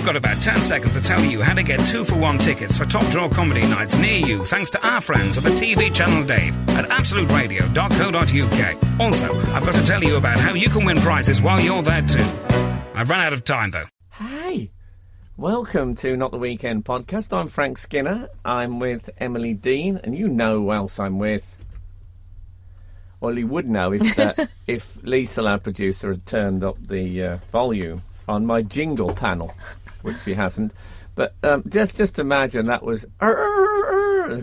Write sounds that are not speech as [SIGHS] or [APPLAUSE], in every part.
I've got about 10 seconds to tell you how to get two for one tickets for top draw comedy nights near you thanks to our friends at the TV channel Dave at absoluteradio.co.uk. Also, I've got to tell you about how you can win prizes while you're there too. I've run out of time though. Hey, welcome to Not the Weekend podcast. I'm Frank Skinner. I'm with Emily Dean, and you know who else I'm with. Well, you would know if uh, [LAUGHS] if Lisa, our producer, had turned up the uh, volume on my jingle panel, which he hasn't. But um, just just imagine that was.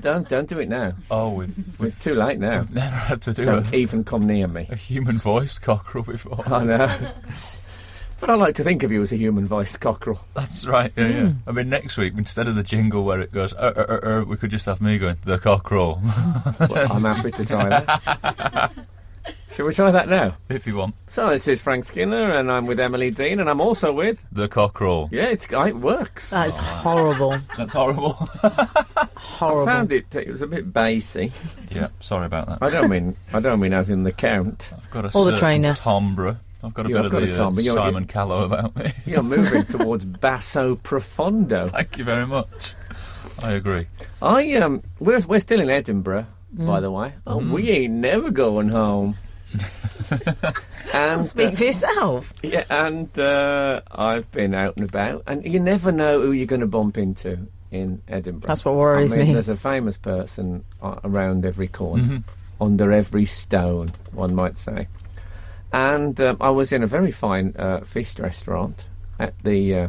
Don't don't do it now. Oh, we've, It's too late now. we've never had to do a, Don't even come near me. a human voiced cockerel before. I know. [LAUGHS] But I like to think of you as a human voiced cockerel. That's right. Yeah, yeah. I mean, next week instead of the jingle where it goes, uh, uh, uh, uh, we could just have me going the cockerel Well, I'm happy to try that. [LAUGHS] Shall we try that now? if you want So this is Frank Skinner, and I'm with Emily Dean, and I'm also with. the cockerel. Yeah, it's it works. That is horrible. [LAUGHS] That's horrible. Horrible. I found it. It was a bit bassy. yeah, sorry about that. I don't mean. I don't mean as in the count. I've got a Or the trainer. timbre. I've got a Yeah, bit got of a the uh, timbre. You're- Simon Callow about me. [LAUGHS] You're moving [LAUGHS] towards basso profondo. Thank you very much. I agree. I um, we're we're still in Edinburgh, by the way. Oh, we ain't never going home. [LAUGHS] and Speak uh, for yourself. yeah, and uh, I've been out and about, and you never know who you're going to bump into in Edinburgh. That's what worries I mean, me. There's a famous person uh, around every corner, Mhm. under every stone, one might say. And um, I was in a very fine uh, fish restaurant at the uh,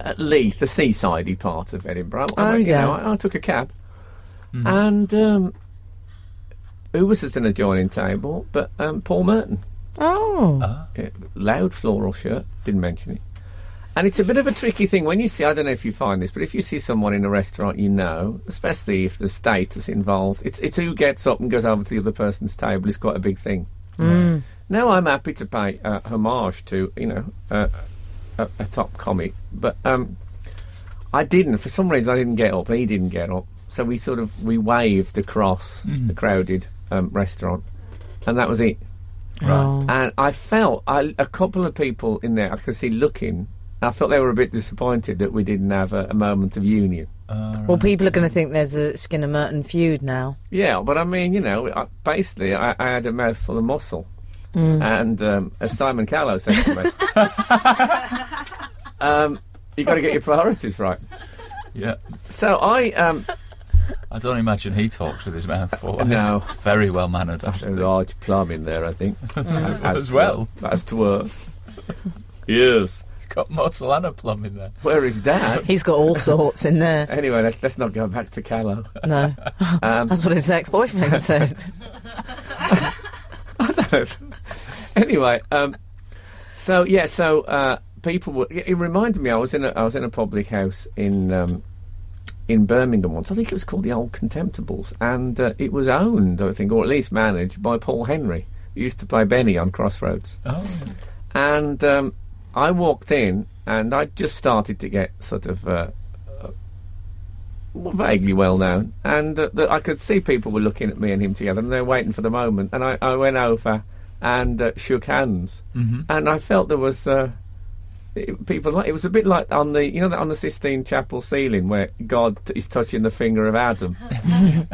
at Leith, the seasidey part of Edinburgh. I, Oh, went- you yeah. know, I, I took a cab, Mhm. and um, who was at an adjoining table? But um, Paul Merton. Oh. Ah, Yeah, loud floral shirt. Didn't mention it. And it's a bit of a tricky thing when you see. I don't know if you find this, but if you see someone in a restaurant, you know, especially if there's status involved, it's it's who gets up and goes over to the other person's table is quite a big thing. Mm. Now I'm happy to pay uh, homage to you know uh, a, a top comic, but um, I didn't. For some reason, I didn't get up. He didn't get up, so we sort of we waved across Mhm. the crowded um, restaurant, and that was it. Right. Oh. And I felt I, a couple of people in there I could see looking. I felt they were a bit disappointed that we didn't have a, a moment of union. ah, Well, right. people are going to think there's a Skinner Merton feud now. Yeah, but I mean, you know, I, basically, I, I had a mouthful of mussel, Mm. and um, as Simon Callow said to me, [LAUGHS] um, you got to get your priorities right. yeah. So I, um, I don't imagine he talks with his mouth full. no, [LAUGHS] Very well mannered. I a should think. large plum in there, I think, [LAUGHS] As well. As to work. [LAUGHS] yes. He's got muscle and a plum in there. Where is Dad? He's got all sorts in there. Anyway, let's, let's not go back to Callow. No. Um, That's what his ex boyfriend said. I don't know. anyway, um, so yeah, so uh, people were. It reminded me. I was in a I was in a public house in um, in Birmingham once. I think it was called the Old Contemptibles, and uh, it was owned, I think, or at least managed by Paul Henry, who used to play Benny on Crossroads. Oh, And um, I walked in, and I just started to get sort of. Uh, uh, vaguely well known, and uh, I could see people were looking at me and him together, and they were waiting for the moment. And I, I went over and uh, shook hands, hmm and I felt there was uh, it, people like it was a bit like on the you know that on the Sistine Chapel ceiling where God is touching the finger of Adam. [LAUGHS]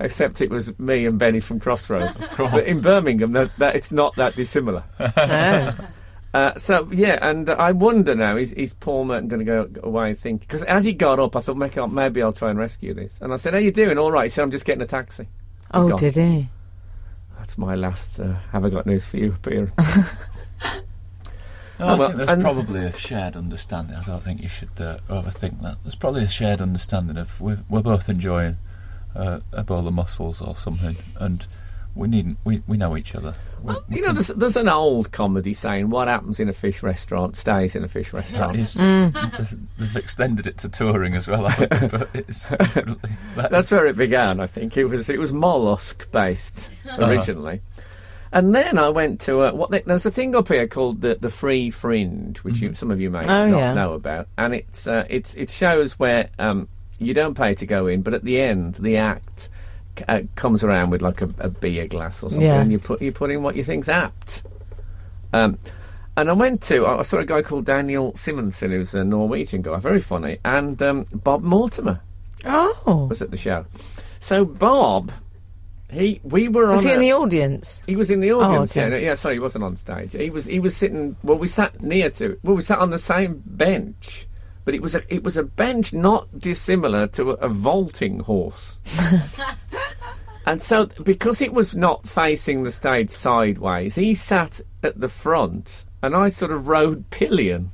Except it was me and Benny from Crossroads. But in Birmingham, that, that it's not that dissimilar. [LAUGHS] Uh, so yeah, and uh, I wonder now is, is Paul Merton going to go away and think? Because as he got up, I thought maybe I'll, maybe I'll try and rescue this. And I said, "How you doing? All right." He said, "I'm just getting a taxi." Oh, gone. did he? That's my last. Uh, have I got news for you appearance? [LAUGHS] No, Oh, I think there's probably a shared understanding. I don't think you should uh, overthink that. There's probably a shared understanding of we're, we're both enjoying uh, a bowl of mussels or something, and we needn't. We, we know each other. We, Well, we you know, there's, there's an old comedy saying, "What happens in a fish restaurant stays in a fish restaurant." is, Mm. [LAUGHS] they've extended it to touring as well, haven't [LAUGHS] but it's that That's where it began. I think it was it was mollusk based [LAUGHS] originally, and then I went to uh, what they, there's a thing up here called the the Free Fringe, which you, some of you may Oh, not yeah. know about, and it's uh, it's it shows where um, you don't pay to go in, but at the end the act. Uh, comes around with like a, a beer glass or something, Yeah. and you put you put in what you think's apt. Um, and I went to, I saw a guy called Daniel Simonsen, who's a Norwegian guy, very funny, and um, Bob Mortimer Oh. was at the show. So Bob, he, we were on. Was he a- in the audience? He was in the oh, audience. Oh, okay. yeah, yeah. Sorry, he wasn't on stage. He was. He was sitting. Well, we sat near to. Well, we sat on the same bench, but it was a. It was a bench not dissimilar to a, a vaulting horse. [LAUGHS] and so, because it was not facing the stage sideways, he sat at the front, and I sort of rode pillion.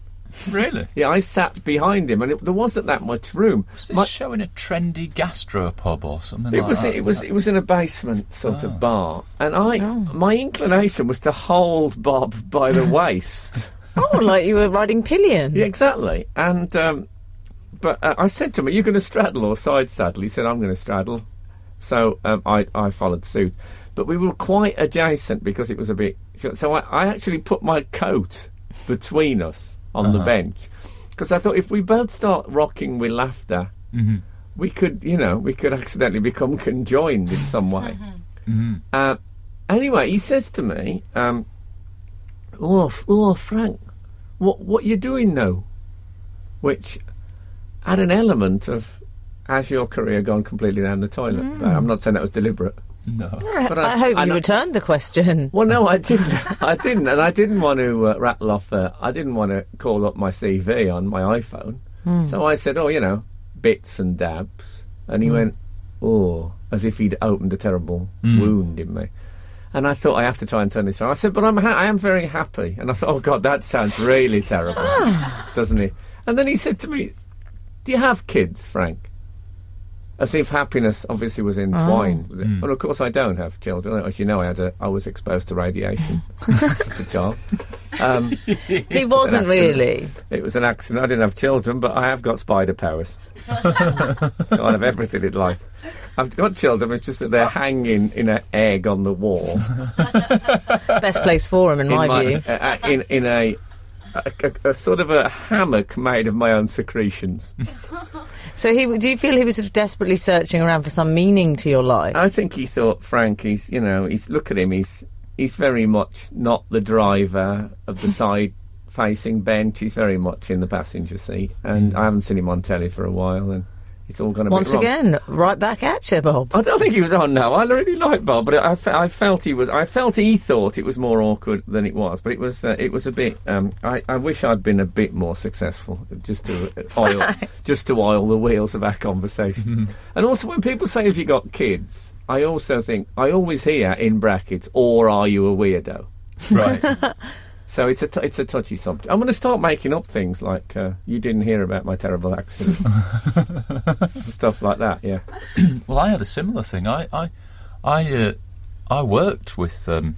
Really? Yeah, I sat behind him, and it, there wasn't that much room. Was this My- showing a trendy gastropub or something It like was that? it was it was in a basement sort Oh. of bar, and I my inclination was to hold Bob by the [LAUGHS] waist. Oh, like you were riding pillion. yeah, exactly. And um, but uh, I said to him, "Are you going to straddle or side saddle?" He said, "I'm going to straddle." So um, I I followed suit, but we were quite adjacent because it was a bit. So I, I actually put my coat between us on the Uh-huh. bench because I thought if we both start rocking with laughter Mhm. we could, you know, we could accidentally become conjoined in some way. [LAUGHS] Mhm. Uh, anyway, he says to me, um, "Oh, oh, Frank, what what you doing now?" Which had an element of, "Has your career gone completely down the toilet?" But I'm not saying that was deliberate. No. But I, I- hope you know- returned the question. Well, no, I [LAUGHS] didn't. I didn't, and I didn't want to uh, rattle off. Uh, I didn't want to call up my CV on my iPhone. So I said, "Oh, you know, bits and dabs," and he went, "Oh," as if he'd opened a terrible wound in me. And I thought I have to try and turn this around. I said, "But I'm ha- I am very happy." And I thought, "Oh God, that sounds really [SIGHS] terrible, doesn't it?" And then he said to me, "Do you have kids, Frank?" As if happiness obviously was entwined with it. Well, of course, I don't have children. As you know, I had a, I was exposed to radiation [LAUGHS] as a child. Um, [LAUGHS] He wasn't accident. really. it was an accident. I didn't have children, but I have got spider powers. [LAUGHS] so I have everything in life. I've got children. It's just that they're hanging in an egg on the wall. Best place for them, in, in my, view. uh, uh, in in a, a, a, a sort of a hammock made of my own secretions. [LAUGHS] So, he, do you feel he was sort of desperately searching around for some meaning to your life? I think he thought Frank. He's you know he's look at him. He's he's very much not the driver of the [LAUGHS] side facing bench. He's very much in the passenger seat, and mm. I haven't seen him on telly for a while, and it's all gone a Once again, right back at you, Bob. I don't think he was on. No, I really like Bob, but I, fe- I felt he was. I felt he thought it was more awkward than it was, but it was. Uh, it was a bit. Um, I, I wish I'd been a bit more successful, just to uh, oil, [LAUGHS] just to oil the wheels of our conversation. and also, when people say if you got kids, I also think I always hear in brackets, or are you a weirdo? Right. [LAUGHS] So it's a t- it's a touchy subject. I'm going to start making up things like uh, you didn't hear about my terrible accident, [LAUGHS] stuff like that. Yeah. [CLEARS THROAT] Well, I had a similar thing. I I I, uh, I worked with um,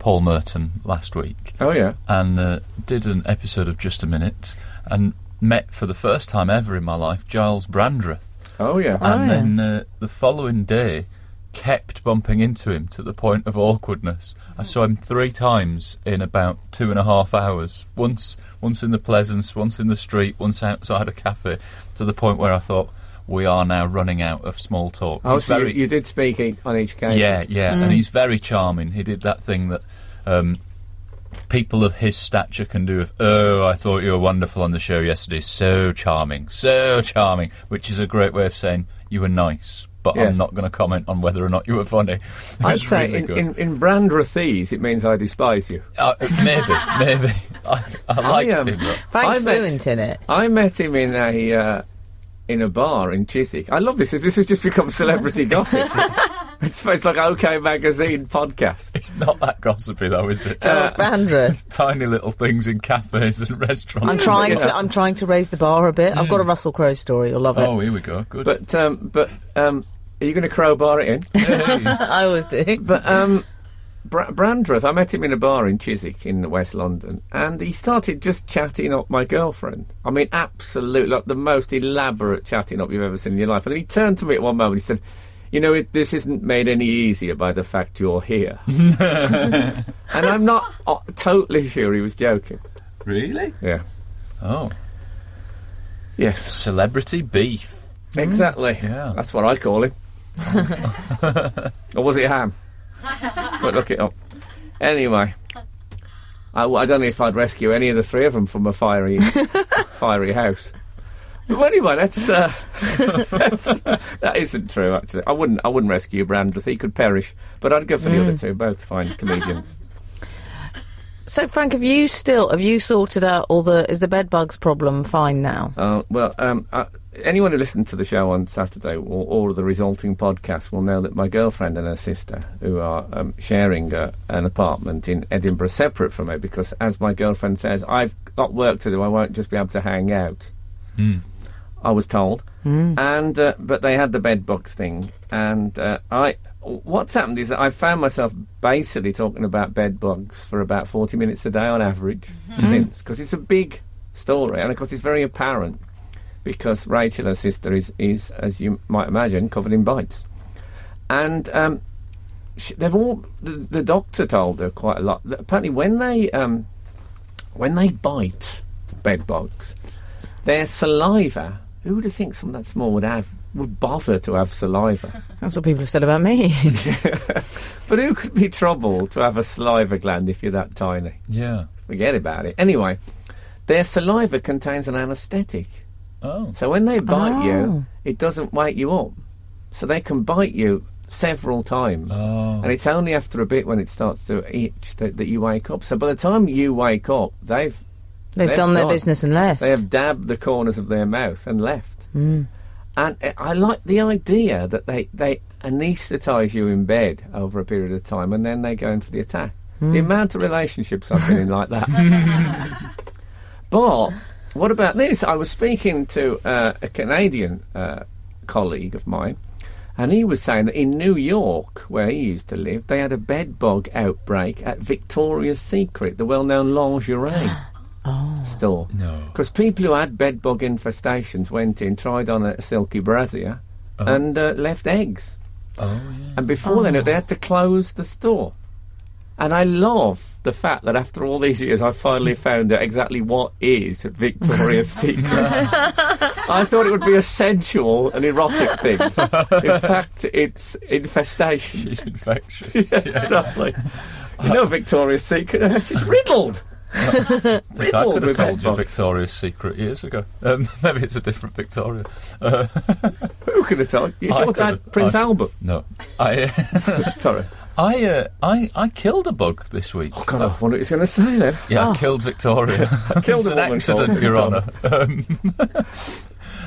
Paul Merton last week Oh yeah. and uh, did an episode of Just a Minute and met for the first time ever in my life Giles Brandreth. Oh yeah. Oh, and yeah. then uh, the following day kept bumping into him to the point of awkwardness. I saw him three times in about two and a half hours. Once once in the Pleasance, once in the street, once outside a cafe, to the point where I thought we are now running out of small talk. Oh, He's so very- you, you did speak e- on each occasion? yeah, yeah, and he's very charming. He did that thing that um, people of his stature can do. Of oh, I thought you were wonderful on the show yesterday. So charming, so charming. Which is a great way of saying you were nice. But Yes. I'm not going to comment on whether or not you were funny. [LAUGHS] I'd was say really in, good. in, in Brandrethese it means I despise you. Uh, maybe, maybe. I, I liked um, him. But Frank's I met- fluent in it. I met him in a uh, in a bar in Chiswick. I love this. This has just become celebrity [LAUGHS] gossip. [LAUGHS] it's, it's like OK Magazine podcast. it's not that gossipy, though, is it? Giles Brandreth. [LAUGHS] Tiny little things in cafes and restaurants. I'm trying to. I'm trying to raise the bar a bit. I've got a Russell Crowe story. You'll love it. Oh, here we go. Good. But um, but um, are you going to crowbar it in? Hey. [LAUGHS] I always do. But um, Bra- Brandreth, I met him in a bar in Chiswick in West London, and he started just chatting up my girlfriend. I mean, absolute, like the most elaborate chatting up you've ever seen in your life. And then he turned to me at one moment. He said, "You know, it, this isn't made any easier by the fact you're here." [LAUGHS] [LAUGHS] and I'm not uh, totally sure he was joking. really? Yeah. Oh. Yes. Celebrity beef. Exactly. Yeah. That's what I call it. [LAUGHS] or was it ham? but look it up. Anyway. I, I don't know if I'd rescue any of the three of them from a fiery, fiery house. But anyway, that's, uh, [LAUGHS] that's that isn't true. Actually, I wouldn't. I wouldn't rescue Brandreth. He could perish. But I'd go for the other two. Both fine comedians. [LAUGHS] So, Frank, have you still have you sorted out all the is the bed bugs problem fine now? Uh, well, um, uh, anyone who listened to the show on Saturday or, or the resulting podcast will know that my girlfriend and her sister, who are um, sharing uh, an apartment in Edinburgh, separate from me, because as my girlfriend says, I've got work to do. I won't just be able to hang out. I was told, and uh, but they had the bed bugs thing, and uh, I. What's happened is that I found myself basically talking about bed bugs for about forty minutes a day on average since, because it's a big story, and of course it's very apparent because Rachel, her sister, is is as you might imagine covered in bites, and um, sh- they've all the, the doctor told her quite a lot. That apparently, when they um, when they bite bed bugs, their saliva. Who would have think something that small would have would bother to have saliva? [LAUGHS] That's what people have said about me. [LAUGHS] but who could be troubled to have a saliva gland if you're that tiny? Yeah. Forget about it. Anyway, their saliva contains an anaesthetic. Oh. So when they bite Oh. you, it doesn't wake you up. So they can bite you several times. Oh. And it's only after a bit when it starts to itch that, that you wake up. So by the time you wake up, they've They've They've done their gone. business and left. they have dabbed the corners of their mouth and left. Mm. And uh, I like the idea that they, they anaesthetise you in bed over a period of time and then they go in for the attack. The amount of relationships I've been in like that. [LAUGHS] but what about this? I was speaking to uh, a Canadian uh, colleague of mine, and he was saying that in New York, where he used to live, they had a bed bug outbreak at Victoria's Secret, the well known lingerie [GASPS] [GASPS] [GASPS] store. No. Because people who had bed bug infestations went in, tried on a silky brassiere, Oh. and uh, left eggs. Oh, yeah. And before then, they had to close the store. And I love the fact that after all these years, I finally [LAUGHS] found out exactly what is Victoria's [LAUGHS] Secret. I thought it would be a sensual and erotic thing. In [LAUGHS] fact, it's infestation. She's infectious. exactly. You know Victoria's Secret? She's riddled. I think I could have told you. Victoria's secret years ago. Um, [LAUGHS] maybe it's a different Victoria. Uh, [LAUGHS] Who could have told? You I sure could that have. Prince I- Albert? no, I, [LAUGHS] Sorry. I, uh, I, I killed a bug this week. Oh, God, I wonder what he's going to say then. Yeah, I killed Victoria. Killed It's a an woman accident, Your Honour. Um,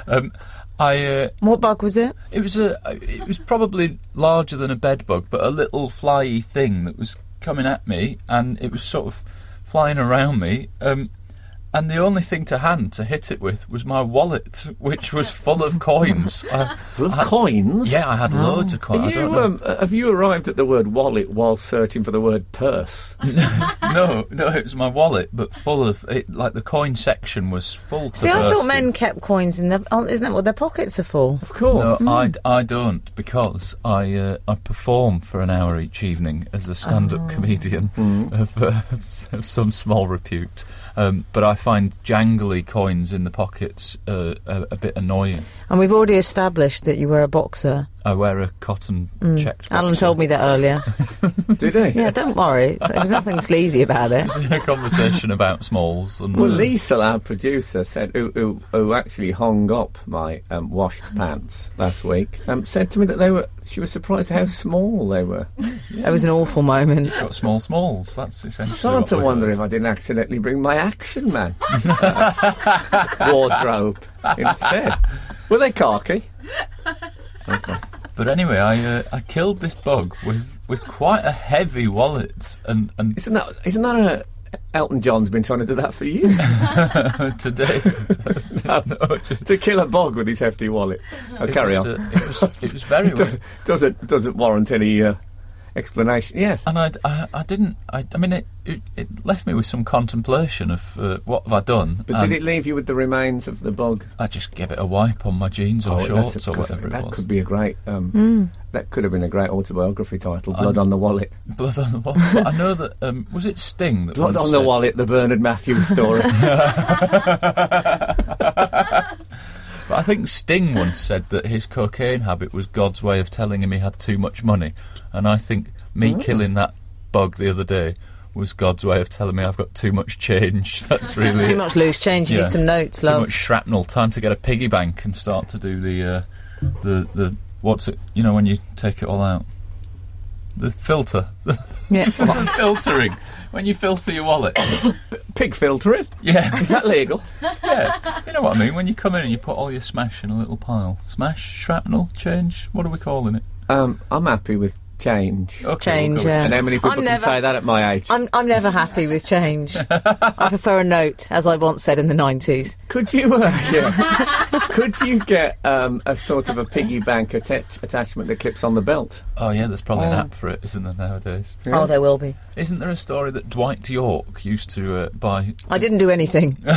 um, I, uh, What bug was it? it was a, it was probably larger than a bed bug, but a little flyy thing that was coming at me, and it was sort of flying around me. Um, and the only thing to hand to hit it with was my wallet, which was full of coins. [LAUGHS] I, Full of I- coins? Yeah, I had loads of coins. I you, um, uh, have you arrived at the word wallet while searching for the word purse? [LAUGHS] no, no, it was my wallet, but full of it. Like the coin section was full. To See, I thought men kept coins in their. Oh, isn't that what their pockets are for? Of course. No, I, I don't because I uh, I perform for an hour each evening as a stand-up Oh. comedian of, uh, of some small repute. Um, but I find jangly coins in the pockets uh, a, a bit annoying. And we've already established that you were a boxer. I wear a cotton checked. Mm. Alun told me that earlier. [LAUGHS] Did he? yeah, don't worry. There was nothing sleazy about it. a conversation about smalls and Well, uh, Lisa, our producer, said who, who, who actually hung up my um, washed pants last week, um, said to me that they were. She was surprised how small they were. It was an awful moment. got small smalls. That's essentially. Started what to we've- wonder if I didn't accidentally bring my Action Man [LAUGHS] [LAUGHS] wardrobe instead. [LAUGHS] Were they khaki? But anyway, I uh, I killed this bug with, with quite a heavy wallet, and and Isn't that isn't that a Elton John's been trying to do that for years [LAUGHS] today [LAUGHS] to kill a bog with his hefty wallet. Oh, carry was, on. uh, it was it was very weird. doesn't doesn't warrant any uh, explanation. Yes. and I, I, I didn't. I, I mean, it, it, it left me with some contemplation of uh, what have I done. But did it leave you with the remains of the bug? I just gave it a wipe on my jeans or Oh, that's- shorts or whatever that it was. could be a great. Um, Mm. That could have been a great autobiography title. I'm- Blood on the wallet. Blood on the wall. But I know that um, was it Sting that Blood on the said- wallet. The Bernard Matthews story. [LAUGHS] [LAUGHS] But I think Sting once said that his cocaine habit was God's way of telling him he had too much money, and I think me Oh. killing that bug the other day was God's way of telling me I've got too much change. [LAUGHS] That's really Too much loose change. You Yeah. need some notes, too love. much shrapnel. Time to get a piggy bank and start to do the uh, the the what's it? You know when you take it all out, the filter, Yeah. [LAUGHS] filtering. When you filter your wallet, [COUGHS] Pig filtering. yeah, Is that legal? yeah. You know what I mean? When you come in and you put all your smash in a little pile, smash, shrapnel, change. What are we calling it? Um, I'm happy with change. Okay, Change, we'll yeah. And how many people I'm can never- say that at my age? I'm, I'm never happy with change. [LAUGHS] I prefer a note, as I once said in the 90s. Could you, uh, yeah. [LAUGHS] could you get um, a sort of a piggy bank attach- attachment that clips on the belt? Oh yeah, there's probably an Oh. app for it, isn't there nowadays? Yeah. Oh, there will be. Isn't there a story that Dwight Yorke used to uh, buy? I didn't do anything. [LAUGHS]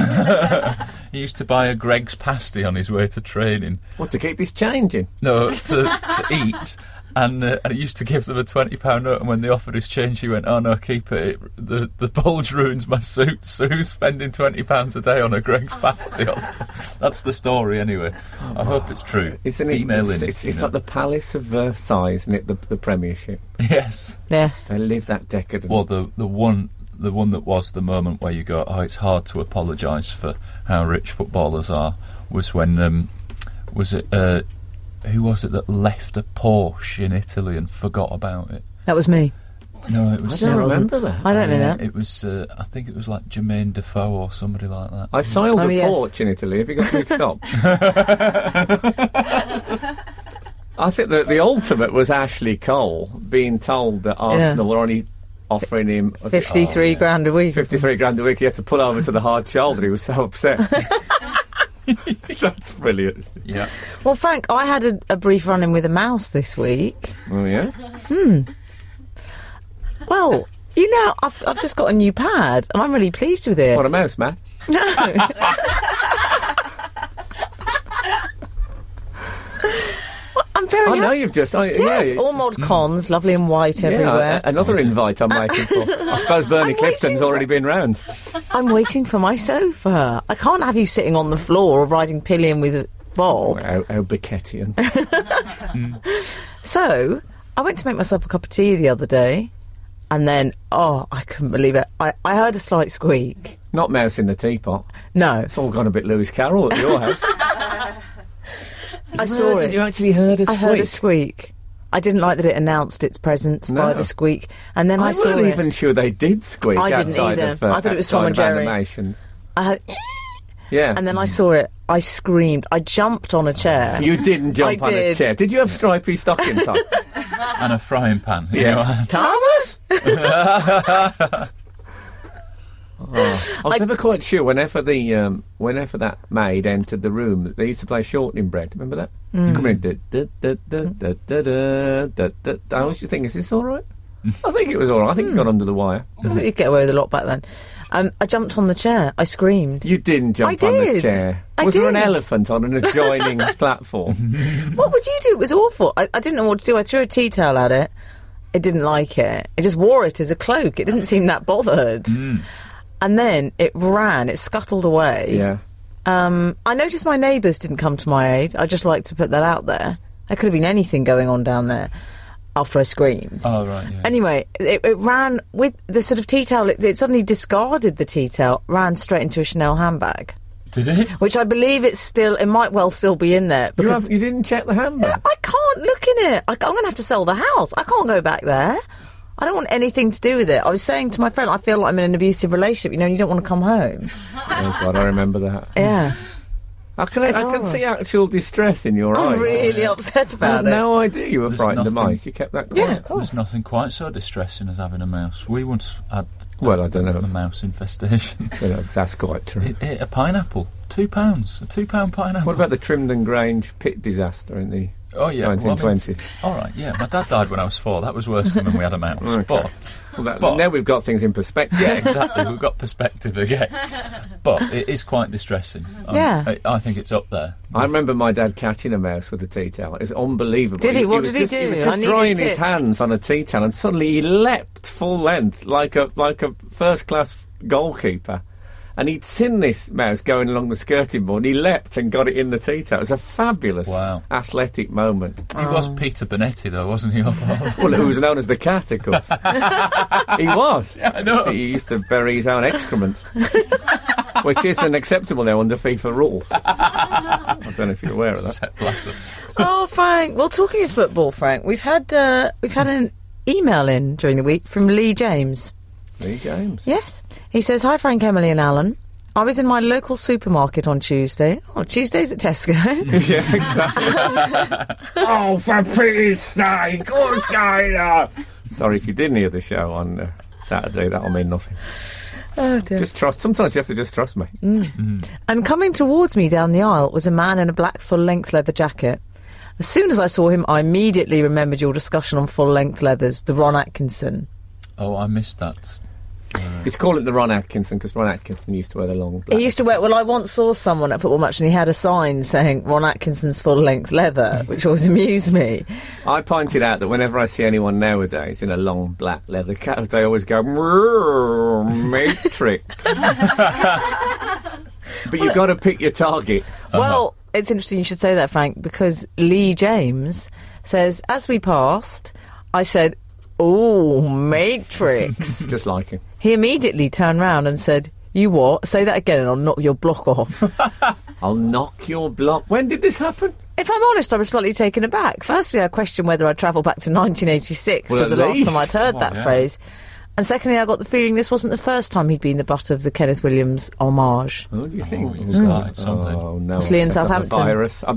He used to buy a Greggs pasty on his way to training. What to keep his change in? No, to, to eat. And, uh, and he used to give them a twenty pound note, and when they offered his change, he went, "Oh no, keep it. it the the bulge ruins my suit. Sue's spending twenty pounds a day on a Greggs [LAUGHS] pasty." That's the story, anyway. I hope it's true. Isn't it? Email it's in. it's, it's like the Palace of Versailles, isn't it? The, the Premiership. yes. Yes. They live that decadent. Well, the the one the one that was the moment where you go, oh, it's hard to apologise for how rich footballers are, was when um, was it uh, who was it that left a Porsche in Italy and forgot about it? That was me. No, it was. I don't No, wasn't. remember that. I don't know yeah, that. It was. Uh, I think it was like Jermain Defoe or somebody like that. I sailed Oh, a yes. porch in Italy. Have you got mixed up? [LAUGHS] I think that the ultimate was Ashley Cole being told that Arsenal were only offering him was it 53 yeah. grand a week. 53 grand a week. He had to pull over to the hard shoulder. He was so upset. [LAUGHS] [LAUGHS] That's brilliant. Yeah. Well, Frank, I had a, a brief run in with a mouse this week. Oh, yeah? Hmm. Well, you know, I've, I've just got a new pad and I'm really pleased with it. What a mouse, Matt. No. [LAUGHS] [LAUGHS] Well, I'm very oh, I know happy. you've just. Oh, I, Yes, yeah, all mod mm. cons, lovely and white everywhere. a- another invite I'm waiting for. [LAUGHS] I suppose Bernie I'm Clifton's waiting already been round. I'm waiting for my sofa. I can't have you sitting on the floor or riding pillion with Bob. How, how Beckettian. [LAUGHS] Mm. So I went to make myself a cup of tea the other day, and then oh, I couldn't believe it. I, I heard a slight squeak. Not mouse in the teapot. No, It's all gone a bit Lewis Carroll at your [LAUGHS] house. I saw Did it. you actually heard a I squeak? I heard a squeak. I didn't like that it announced its presence by the squeak, and then I, I saw wasn't it. even sure they did squeak I didn't outside either. of. Uh, I thought it was Tom outside and Jerry. Animations. I heard, Yeah. and then I saw it. I screamed. I jumped on a chair. You didn't jump I on a did. chair. Did you have stripy stockings on? [LAUGHS] And a frying pan. you Yeah. know. [LAUGHS] Thomas? [LAUGHS] Oh, I was I, never quite sure. Whenever the um, whenever that maid entered the room, they used to play shortening bread. Remember that? Mm. Come in. I always used to think, is this all right? [LAUGHS] I think it was all right. I think mm. it hmm. got under the wire. Well, you get away with a lot back then. Um, I jumped on the chair. I screamed. You didn't jump I did. on the chair. I was did. there an elephant on an [LAUGHS] adjoining platform? [LAUGHS] what would you do? It was awful. I, I didn't know what to do. I threw a tea towel at it. It didn't like it. It just wore it as a cloak. It didn't seem that bothered. Mm. And then it ran. It scuttled away. yeah. Um, I noticed my neighbours didn't come to my aid. I just like to put that out there. There could have been anything going on down there after I screamed. Oh right. Yeah. Anyway, it, it ran with the sort of tea towel. It, it suddenly discarded the tea towel, ran straight into a Chanel handbag, Did it? which I believe it's still. It might well still be in there You, because have, you didn't check the handbag. I can't look in it. I, I'm going to have to sell the house. I can't go back there. I don't want anything to do with it. I was saying to my friend, I feel like I'm in an abusive relationship. You know, you don't want to come home. oh God, I remember that. Yeah, I can, I It's can see actual distress in your eyes. I'm really upset I about had it. no idea you were There's frightened of nothing- mice. You kept that Yeah, of course. There's nothing quite so distressing as having a mouse. We once had Well, I don't know. a mouse infestation. [LAUGHS] You know, that's quite true. it ate a pineapple. Two pounds. A two pound pineapple. What about the Trimdon Grange pit disaster in the Oh yeah. well, I mean, 1920s? all right. Yeah. My dad died when I was four. That was worse than when we had a mouse. [LAUGHS] Okay. But Well, that, But- now we've got things in perspective. yeah, exactly. We've got perspective again. But it is quite distressing. Yeah. I, I think it's up there. I remember my dad catching a mouse with a tea towel. It's unbelievable. Did he? What was did he just, He do? was just need his drying his hands on a tea towel, and suddenly he leapt full length like a like a first class goalkeeper, and he'd seen this mouse going along the skirting board. And he leapt and got it in the tea towel. It was a fabulous, Wow. athletic moment. He was Peter Bonetti, though, wasn't he? [LAUGHS] Well, who was known as the cat, of course. [LAUGHS] he was. I know. So he used to bury his own excrement, [LAUGHS] which isn't acceptable now under FIFA rules. I don't know if you're aware of that. Oh, Frank. Well, talking of football, Frank, we've had uh, we've had an email in during the week from Lee James. Lee James. Yes, he says, "Hi, Frank, Emily, and Alun. I was in my local supermarket on Tuesday. Oh, Tuesdays at Tesco. [LAUGHS] yeah, exactly. [LAUGHS] oh, for pity's sake, good guy. Sorry if you didn't hear the show on uh, Saturday. That'll mean nothing. oh dear. Just trust. Sometimes you have to just trust me. And coming towards me down the aisle was a man in a black full-length leather jacket. As soon as I saw him, I immediately remembered your discussion on full-length leathers, the Ron Atkinson. Oh, I missed that. It's call it the Ron Atkinson because Ron Atkinson used to wear the long black. He used to wear. Well, I once saw someone at football match, and he had a sign saying Ron Atkinson's full-length leather, [LAUGHS] which always amused me. I pointed out that whenever I see anyone nowadays in a long black leather coat, I always go "Mrrr, Matrix. [LAUGHS] but you've got to pick your target. Well, it's interesting you should say that, Frank, because Lee James says, as we passed, I said, "Oh, Matrix." [LAUGHS] Just like him. he immediately turned round and said, "You what? Say that again, and I'll knock your block off." [LAUGHS] I'll knock your block. When did this happen? if I'm honest, I was slightly taken aback. Firstly, I questioned whether I'd travel back to 1986 Well, at the last least. time I'd heard Oh, that yeah. phrase. And secondly, I got the feeling this wasn't the first time he'd been the butt of the Kenneth Williams homage. Oh, what do you think? you've started something. Oh no! It's Lee in I've set up a Southampton. Virus. I,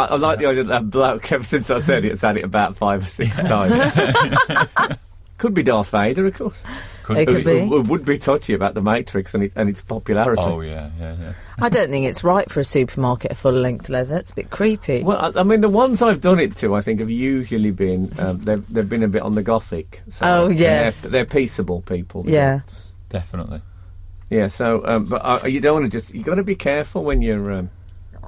I, I like the idea that that bloke. [LAUGHS] Ever since I said it, it's had it about five or six [LAUGHS] times. [LAUGHS] Could be Darth Vader, of course. Could It could Who- be. who would be touchy about the Matrix and, it, and its popularity. Oh, yeah, yeah, yeah. I don't think it's right for a supermarket of full length leather. It's a bit creepy. Well, I, I mean, the ones I've done it to, I think, have usually been um, they've they've been a bit on the gothic. side. Oh, yes. they're, they're peaceable people. the Yeah. Goths. Definitely. yeah. So, um, but uh, you don't want to just you got to be careful when you're um,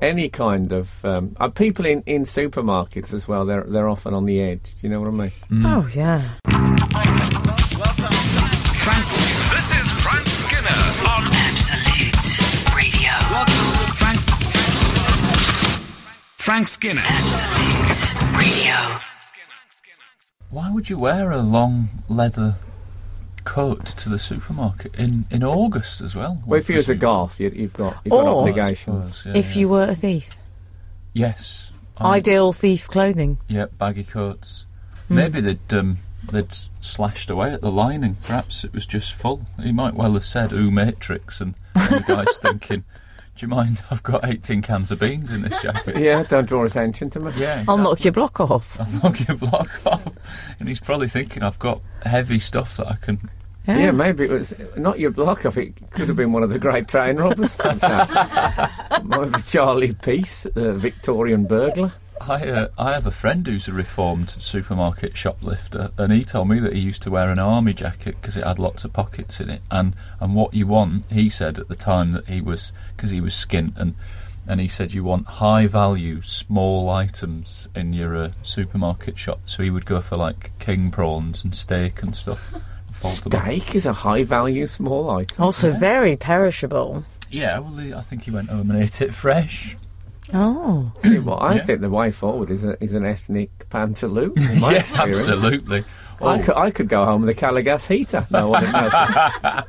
any kind of um, uh, people in, in supermarkets as well. They're they're often on the edge. Do you know what I mean? oh, yeah. Frank Skinner. Absolute Radio. Why would you wear a long leather coat to the supermarket in, in August as well? Well, if you're a presume? goth, you, you've got you've got Or- I obligations. suppose, yeah, if yeah. you were a thief. Yes. I- Ideal thief clothing. Yeah, baggy coats. Hmm. Maybe they'd um, they'd s- slashed away at the lining. Perhaps it was just full. He might well have said "Ooh, Matrix," and, and the guy's [LAUGHS] thinking, "Do you mind? [LAUGHS] I've got 18 cans of beans in this [LAUGHS] jacket." Yeah, don't draw attention to me. Yeah, I'll knock your block off. [LAUGHS] I'll knock your block off. And he's probably thinking, "I've got heavy stuff that I can." Yeah, maybe it was not your block off. It could have been one of the great train robbers. Maybe Charlie Peace, the Victorian burglar. I uh, I have a friend who's a reformed supermarket shoplifter, and he told me that he used to wear an army jacket because it had lots of pockets in it. And and what you want, he said at the time that he was because he was skint and. And he said you want high value, small items in your uh, supermarket shop. So he would go for like king prawns and steak and stuff. Fold them up. Steak is a high value small item. Also, very perishable. Yeah, well, I think he went home and [LAUGHS] ate it fresh. Oh. [CLEARS THROAT] See, well, I Yeah. think the way forward is, a, is an ethnic pantaloon. [LAUGHS] Yes, experience. absolutely. Oh, I, could, I could go home with a Calor Gas heater. No, one would. [LAUGHS]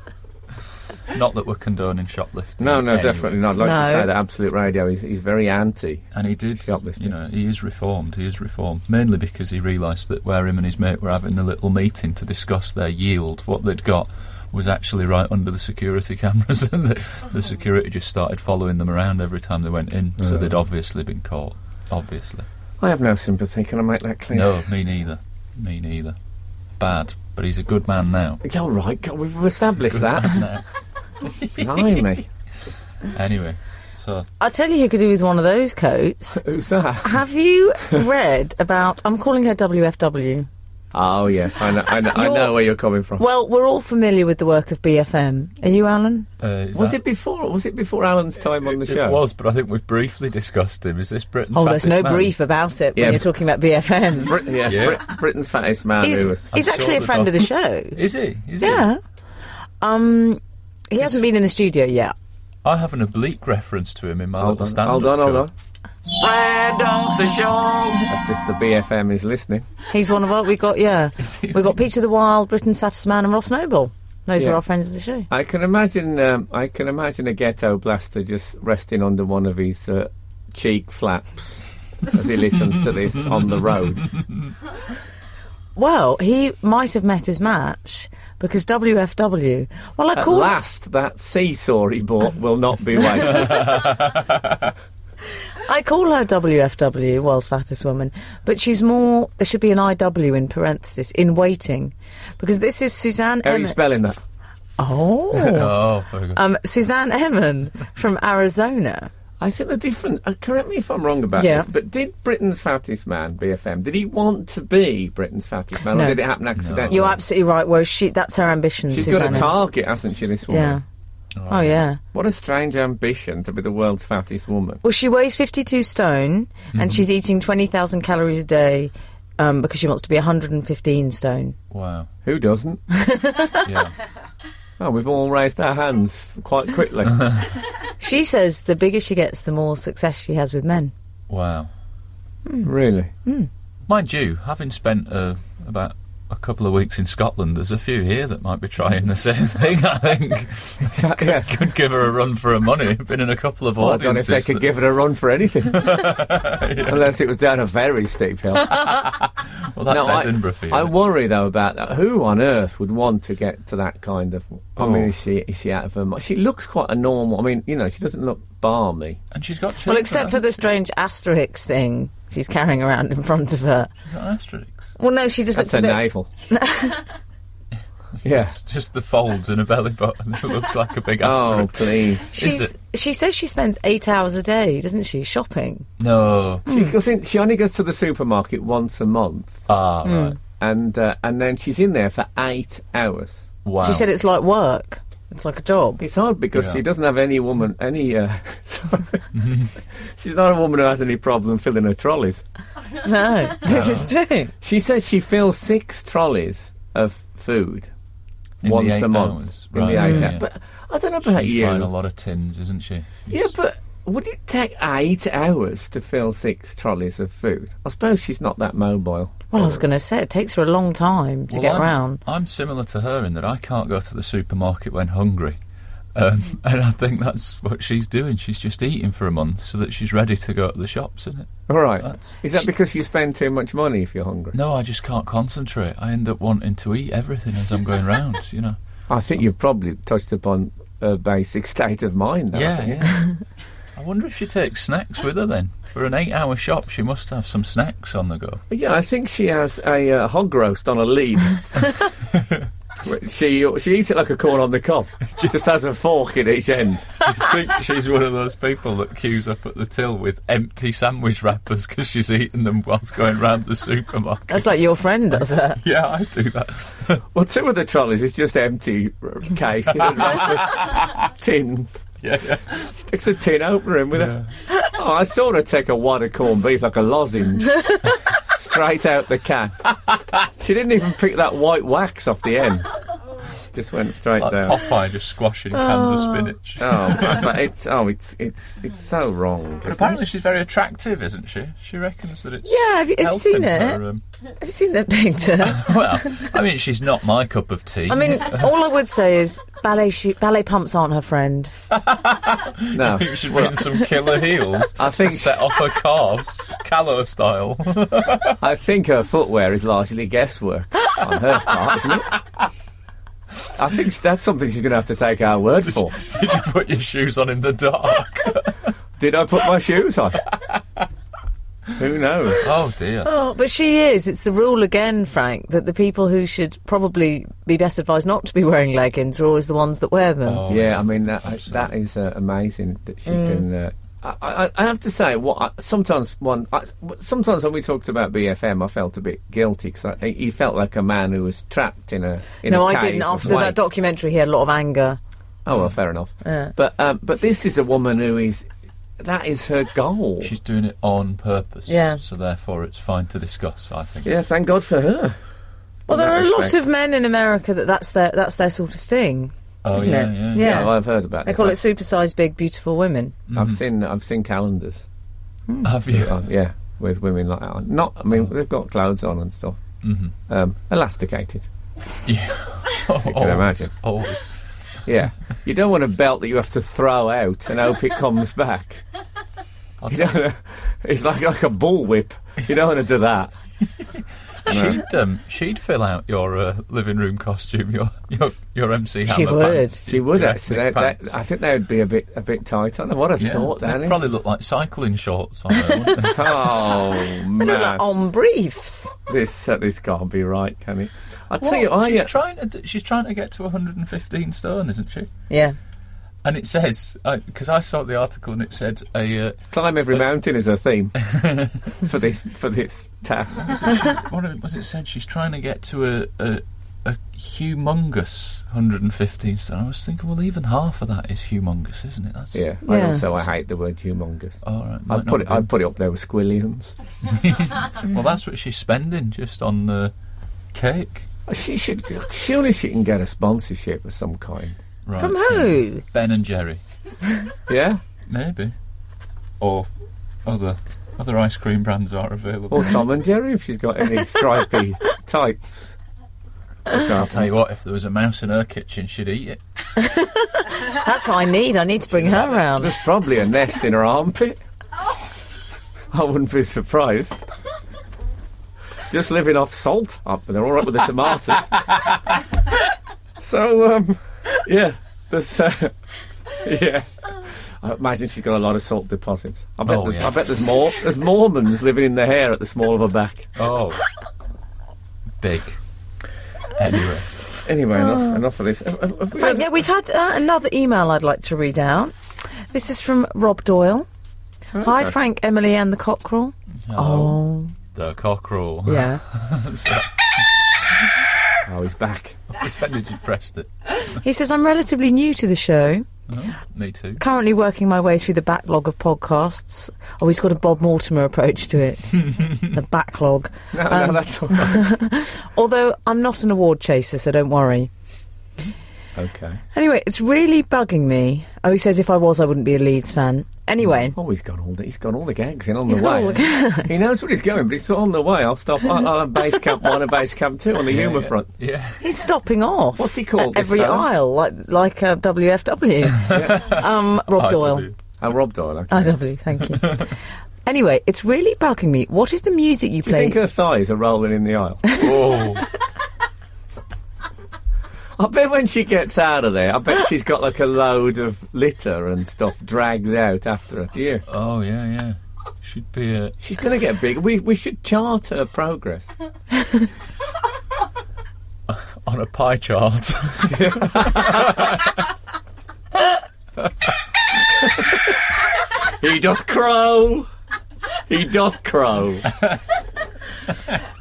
Not that we're condoning shoplifting. no, no, anyway. definitely not. I'd like to say that Absolute Radio is, is very anti. And he did, Shoplifting. you know, he is reformed. He is reformed mainly because he realised that where him and his mate were having a little meeting to discuss their yield, what they'd got was actually right under the security [LAUGHS] cameras, and the, the security just started following them around every time they went in. So they'd obviously been caught. Obviously, I have no sympathy. Can I make that clear? no, me neither. Me neither. Bad, but he's a good man now. Yeah, all right. God, we've established Good that. man now. [LAUGHS] [LAUGHS] Blimey. Anyway, so I'll tell you who could do with one of those coats. Who's that? Have you read about. I'm calling her WFW. Oh, yes. I know, I know, I know where you're coming from. Well, we're all familiar with the work of BFM. Are you, Alun? uh, Was that- it before? Was it before Alun's time on the It show? It was, but I think we've briefly discussed him. Is this Britain's Oh, there's no man? brief about it Yeah. when you're talking about BFM. [LAUGHS] Brit- yes, Yeah. Brit- Britain's fattest man. who He's, was, he's actually a the friend of the show. Is he? Is he? Yeah. Um, he hasn't been in the studio yet. I have an oblique reference to him in my Hold little on, stand-up hold on, hold on. Friend of the show. That's if the BFM is listening. He's one of our. We got yeah. [LAUGHS] We got Peter the Wild, Britain's Fattest Man, and Ross Noble. Those Yeah. are our friends of the show. I can imagine. Um, I can imagine a ghetto blaster just resting under one of his uh, cheek flaps as he listens to this on the road. [LAUGHS] Well, he might have met his match because WFW. Well, I At call last, that seesaw he bought will not be [LAUGHS] wasted. I call her WFW, world's fattest woman, but she's more. There should be an IW in parenthesis in waiting, because this is Susanne. How are you Eman. spelling that? oh, [LAUGHS] Oh, um, Susanne Eman from Arizona. I think the different. Uh, correct me if I'm wrong about Yeah. this, but did Britain's fattest man BFM? Did he want to be Britain's fattest man, No. or did it happen accidentally? You're absolutely right. Well, she, that's her ambition. She's Susanne got a target, hasn't she? This woman. Yeah. Oh yeah. What a strange ambition to be the world's fattest woman. Well, she weighs 52 stone, Mm-hmm. and she's eating 20,000 calories a day um, because she wants to be 115 stone. Wow. Who doesn't? [LAUGHS] Yeah. Oh, we've all raised our hands quite quickly. [LAUGHS] She says the bigger she gets, the more success she has with men. Wow. really? Mind you, having spent uh, about a couple of weeks in Scotland, there's a few here that might be trying the same [LAUGHS] thing. I think yes. could give her a run for her money. Been in a couple of Well, I don't know if audiences. they could that- give it a run for anything. [LAUGHS] [LAUGHS] Unless it was down a very steep hill. well, that's No, I- Edinburgh for you. I worry though about that. Who on earth would want to get to that kind of? I mean, Oh. is she is she out of her mind? She looks quite a normal. I mean, you know, she doesn't look balmy. and she's got children. Well, except for the strange asterisk thing she's carrying around in front of her. She's got asterisks. Well, no, she just That's looks her a bit. navel. [LAUGHS] yeah. Just the folds in a belly button. [LAUGHS] It looks like a big Oh, asterisk. please. She's, she says she spends eight hours a day, doesn't she, shopping? No. She goes in, She only goes to the supermarket once a month, Ah, right. and uh, and then she's in there for eight hours. Wow. She said it's like work. It's like a job. It's hard because Yeah. she doesn't have any woman, any. Uh. [LAUGHS] She's not a woman who has any problem filling her trolleys. [LAUGHS] No, this is true. She says she fills six trolleys of food In the once eight a month hours. in the Right, eight yeah. hours. But I don't know about She's you. buying a lot of tins, isn't she? Yeah, but would it take eight hours to fill six trolleys of food? I suppose she's not that mobile. Well, I was going to say it takes her a long time to Well, get I'm, round. I'm similar to her in that I can't go to the supermarket when hungry. Um, [LAUGHS] and I think that's what she's doing. She's just eating for a month so that she's ready to go to the shops, isn't it? All right. That's- Is that because you spend too much money if you're hungry? No, I just can't concentrate. I end up wanting to eat everything as I'm going round, [LAUGHS] you know. I think you've probably touched upon a basic [LAUGHS] state of mind. Though, I yeah, think. yeah. I wonder if she takes snacks with her then. For an eight hour shop, she must have some snacks on the go. Yeah, I think she has a uh, hog roast on a lead. [LAUGHS] she she eats it like a corn on the cob. [LAUGHS] Just has a fork in each end. I think she's one of those people that queues up at the till with empty sandwich wrappers because she's eating them whilst going round the supermarket. That's like your friend does that. [LAUGHS] Yeah, I do that. Well, two of the trolleys is just empty r- case, you know, wrapped with tins. Yeah, yeah. [LAUGHS] Sticks a tin opener in with a. [LAUGHS] Oh, I saw her take a wad of corned beef like a lozenge, [LAUGHS] straight out the can. She didn't even pick that white wax off the end. Just went straight Like down. Popeye just squashing cans of spinach. Oh, but it's oh, it's it's it's so wrong. But apparently she's very attractive, isn't she? She reckons that it's Yeah, have you, have you seen it? her, um, Have you seen that picture? [LAUGHS] well, I mean, she's not my cup of tea. I mean, [LAUGHS] all I would say is ballet ballet pumps aren't her friend. [LAUGHS] No, you should bring some killer heels. I think Set off her calves, callow style. I think her footwear is largely guesswork on her part, isn't it? I think that's something she's going to have to take our word for. [LAUGHS] Did you put your shoes on in the dark? [LAUGHS] Did I put my shoes on? [LAUGHS] Who knows? Oh dear. Oh, but she is. It's the rule again, Frank, that the people who should probably be best advised not to be wearing leggings are always the ones that wear them. Oh, yeah, I mean that that is uh, amazing that she can. Uh, I, I, I have to say, what I, sometimes one, I, sometimes when we talked about BFM, I felt a bit guilty because he felt like a man who was trapped in a. In no, a I cave didn't. of After that documentary, he had a lot of anger. Oh well, fair enough. Yeah. But um, but this is a woman who is. That is her goal. She's doing it on purpose. Yeah. So therefore, it's fine to discuss. I think. yeah, thank God for her. Well, there that are a lot of men in America that that's their that's their sort of thing. Oh isn't yeah, it? yeah, Yeah. well, I've heard about They this. call it I've, supersized big beautiful women. I've seen I've seen calendars. Have you? Uh, yeah, with women like that. Not, I mean, they've got clothes on and stuff. Mhm. Um, elasticated. Yeah. [LAUGHS] You can imagine. Always. Yeah, you don't want a belt that you have to throw out and hope it comes back. You tell don't, it's like like a bullwhip. You don't want to do that. [LAUGHS] [LAUGHS] She'd um, she'd fill out your uh, living room costume, your your your MC She would. pants, She would your actually. ethnic They, they, pants. I think they would be a bit a bit tight. I don't what a yeah, thought that they'd probably look like cycling shorts on her. wouldn't they? [LAUGHS] Oh man, look like on briefs. this uh, this can't be right, can it? I tell What? you, I she's uh, trying to she's trying to get to 115 stone, isn't she? Yeah. And it says because I saw the article and it said a uh, climb every mountain is her theme [LAUGHS] for this for this task. was it, she, what was it said? She's trying to get to a, a a humongous 115 stone. I was thinking, well, even half of that is humongous, isn't it? That's Yeah, I also I hate the word humongous. All right, I'd put it. be. I'd put it up there with squillions. [LAUGHS] Well, that's what she's spending just on the cake. She should. Surely she can get a sponsorship of some kind. Right. From who? Ben and Jerry, [LAUGHS] Yeah, maybe, or other other ice cream brands are available. or Tom and Jerry if she's got any [LAUGHS] stripy tights. Which I'll tell you what, if there was a mouse in her kitchen, she'd eat it. [LAUGHS] That's what I need. I need to bring her around. There's probably a nest in her armpit. I wouldn't be surprised. Just living off salt. They're all right with the tomatoes. so, um, yeah, there's, uh, yeah. I imagine she's got a lot of salt deposits. I bet, Oh, there's, yeah. I bet there's more. There's Mormons living in the hair at the small of her back. Oh, big. Anyway, Anyway, enough, enough of this. Have- have- have we Frank, had- yeah, we've had uh, another email I'd like to read out. This is from Rob Doyle. Hi, Frank, Emily, and the cockerel. hello, Oh, the cockerel. yeah. [LAUGHS] Oh, he's back. [LAUGHS] When did you pressed it? [LAUGHS] He says, I'm relatively new to the show, Oh, me too. currently working my way through the backlog of podcasts. Oh, he's got a Bob Mortimer approach to it. [LAUGHS] the backlog. No, no, Um, that's all right. Although I'm not an award chaser, so don't worry. Okay. Anyway, it's really bugging me. Oh, he says if I was, I wouldn't be a Leeds fan. Anyway, Oh, he's got all the he's got all the gags in on He's the got way. all the he knows what he's going, but he's on the way. I'll stop. I'll, I'll have base camp one and base camp two on the humour front. Yeah. he's stopping off. What's he called? this Every fella? aisle, like like uh, WFW. [LAUGHS] um, Rob Doyle. IW. Oh, Rob Doyle. Okay. IW, thank you. anyway, it's really bugging me. What is the music you Do you play? think her thighs are rolling in the aisle? [LAUGHS] Oh, I bet when she gets out of there, I bet she's got like a load of litter and stuff dragged out after her. Do you? oh yeah, yeah. Should be a. She's going to get big. We we should chart her progress. [LAUGHS] on a pie chart. He doth crow. He doth crow.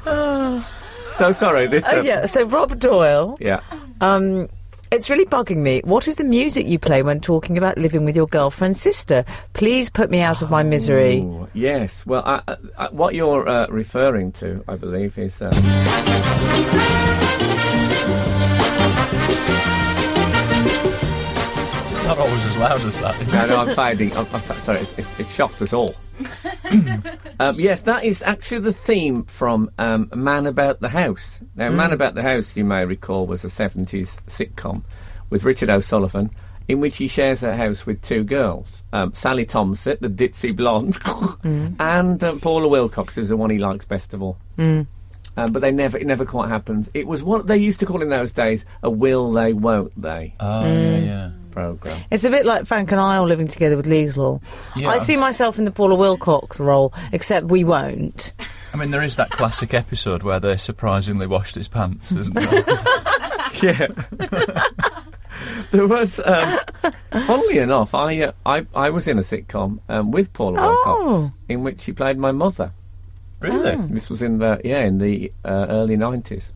[LAUGHS] so sorry. This. Oh uh, yeah, so Rob Doyle. Yeah. Um, it's really bugging me. What is the music you play when talking about living with your girlfriend's sister? Please put me out of my misery. Ooh, yes. Well, I, I, I, what you're uh, referring to, I believe, is. Uh, it's not always as loud as that. Is no, it? no, I'm finding. I'm, I'm, fa- sorry, it's, it's shocked us all. [LAUGHS] [LAUGHS] um, yes, that is actually the theme from um, Man About the House. Now, Man About the House, you may recall, was a 70s sitcom with Richard O'Sullivan, in which he shares a house with two girls um, Sally Thomsett, the ditzy blonde, [LAUGHS] and uh, Paula Wilcox, who's the one he likes best of all. Um, but they never, it never quite happens. It was what they used to call in those days a will they, won't they Oh yeah, yeah. Program. It's a bit like Frank and I all living together with Liesl. Yeah. I see myself in the Paula Wilcox role, except we won't. I mean, there is that classic episode where they surprisingly washed his pants, isn't there? [LAUGHS] Yeah. [LAUGHS] there was, um, funnily enough, I, uh, I I was in a sitcom um, with Paula Wilcox Oh. in which she played my mother. really? This was in the yeah in the uh, early nineties.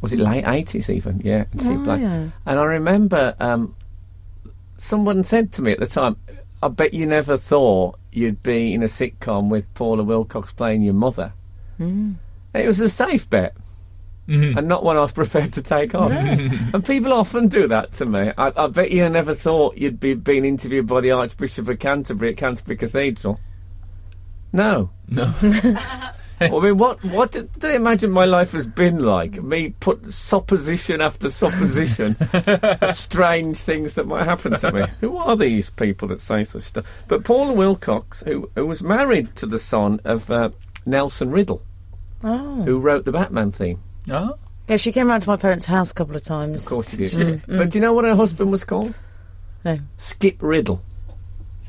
Was it late eighties even? Yeah, she Oh, played. yeah. And I remember um, someone said to me at the time, "I bet you never thought you'd be in a sitcom with Paula Wilcox playing your mother." Hmm. It was a safe bet. and not one I was [LAUGHS] prepared to take on. and people often do that to me. I, I bet you never thought you'd be being interviewed by the Archbishop of Canterbury at Canterbury Cathedral. No. No. [LAUGHS] I mean, what what did they imagine my life has been like? Me put supposition after supposition of [LAUGHS] strange things that might happen to me. Who are these people that say such stuff? But Paula Wilcox, who, who was married to the son of uh, Nelson Riddle, Oh. who wrote the Batman theme. oh, Yeah, she came round to my parents' house a couple of times. Of course she did. But do you know what her husband was called? No. Skip Riddle.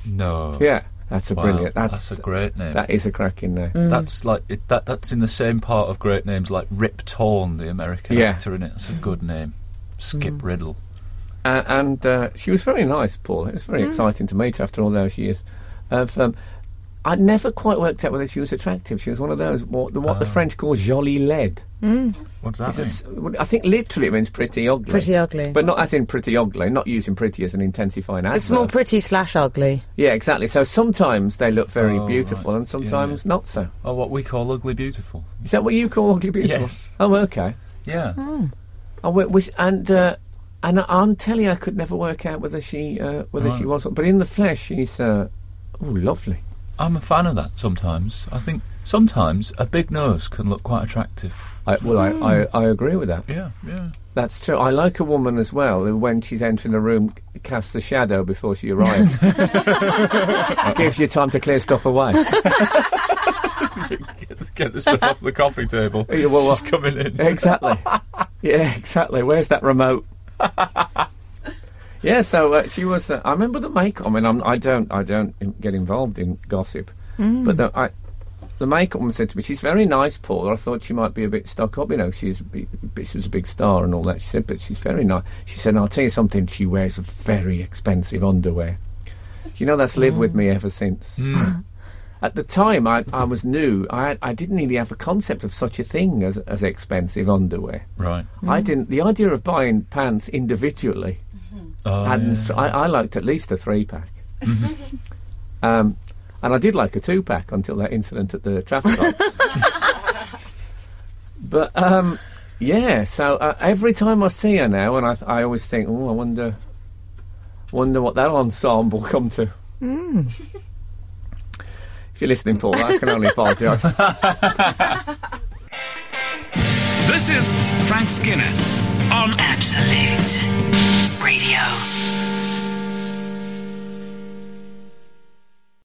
no. Yeah, that's a Wow, brilliant. That's, That's, a great name. that is a cracking name. That's like it, that. That's in the same part of great names like Rip Torn, the American Yeah. actor in it. That's a good name. Skip Riddle. Uh, and uh, she was very nice, Paul. It was very exciting to meet her after all those years. Of, um, I never quite worked out whether she was attractive. She was one of those what the, what the French call jolie laide. What does that It's mean? a s- I think literally it means pretty ugly. Pretty ugly. But not as in pretty ugly, not using pretty as an intensifying adverb. it's more pretty slash ugly. yeah, exactly. So sometimes they look very Oh, beautiful right. and sometimes not so. Oh, what we call ugly beautiful. Is that what you call ugly beautiful? Yes. Oh, okay. Yeah. Oh, wa- was and uh, and on telly I could never work out whether she uh, whether she was, but in the flesh she's uh, oh lovely. I'm a fan of that sometimes. I think sometimes a big nose can look quite attractive. I, well, I, I hmm. I agree with that. Yeah, yeah. That's true. I like a woman as well who, when she's entering a room, casts a shadow before she arrives. [LAUGHS] Gives you time to clear stuff away. [LAUGHS] Get the stuff off the coffee table. Yeah, well, well, She's coming in. exactly. [LAUGHS] Yeah, exactly. Where's that remote? Yeah, so uh, she was. Uh, I remember the makeup. I mean, I'm, I don't, I don't get involved in gossip, but the, I, the makeup woman said to me, "She's very nice, Paul." I thought she might be a bit stuck up. You know, she's a she was a big star and all that. She said, but she's very nice. She said, "I'll tell you something. She wears very expensive underwear." Do you know that's lived with me ever since? [LAUGHS] At the time, I, I was new. I, I didn't really have a concept of such a thing as, as expensive underwear. Right. I didn't. The idea of buying pants individually, Oh, hadn't yeah. I, I liked at least a three pack. [LAUGHS] um, and I did like a two pack until that incident at the traffic [LAUGHS] lights. but um, yeah, so uh, every time I see her now, and I, I always think, oh, I wonder, wonder what that ensemble come to. If you're listening, Paul, I can only apologise. [LAUGHS] This is Frank Skinner on Absolute Radio.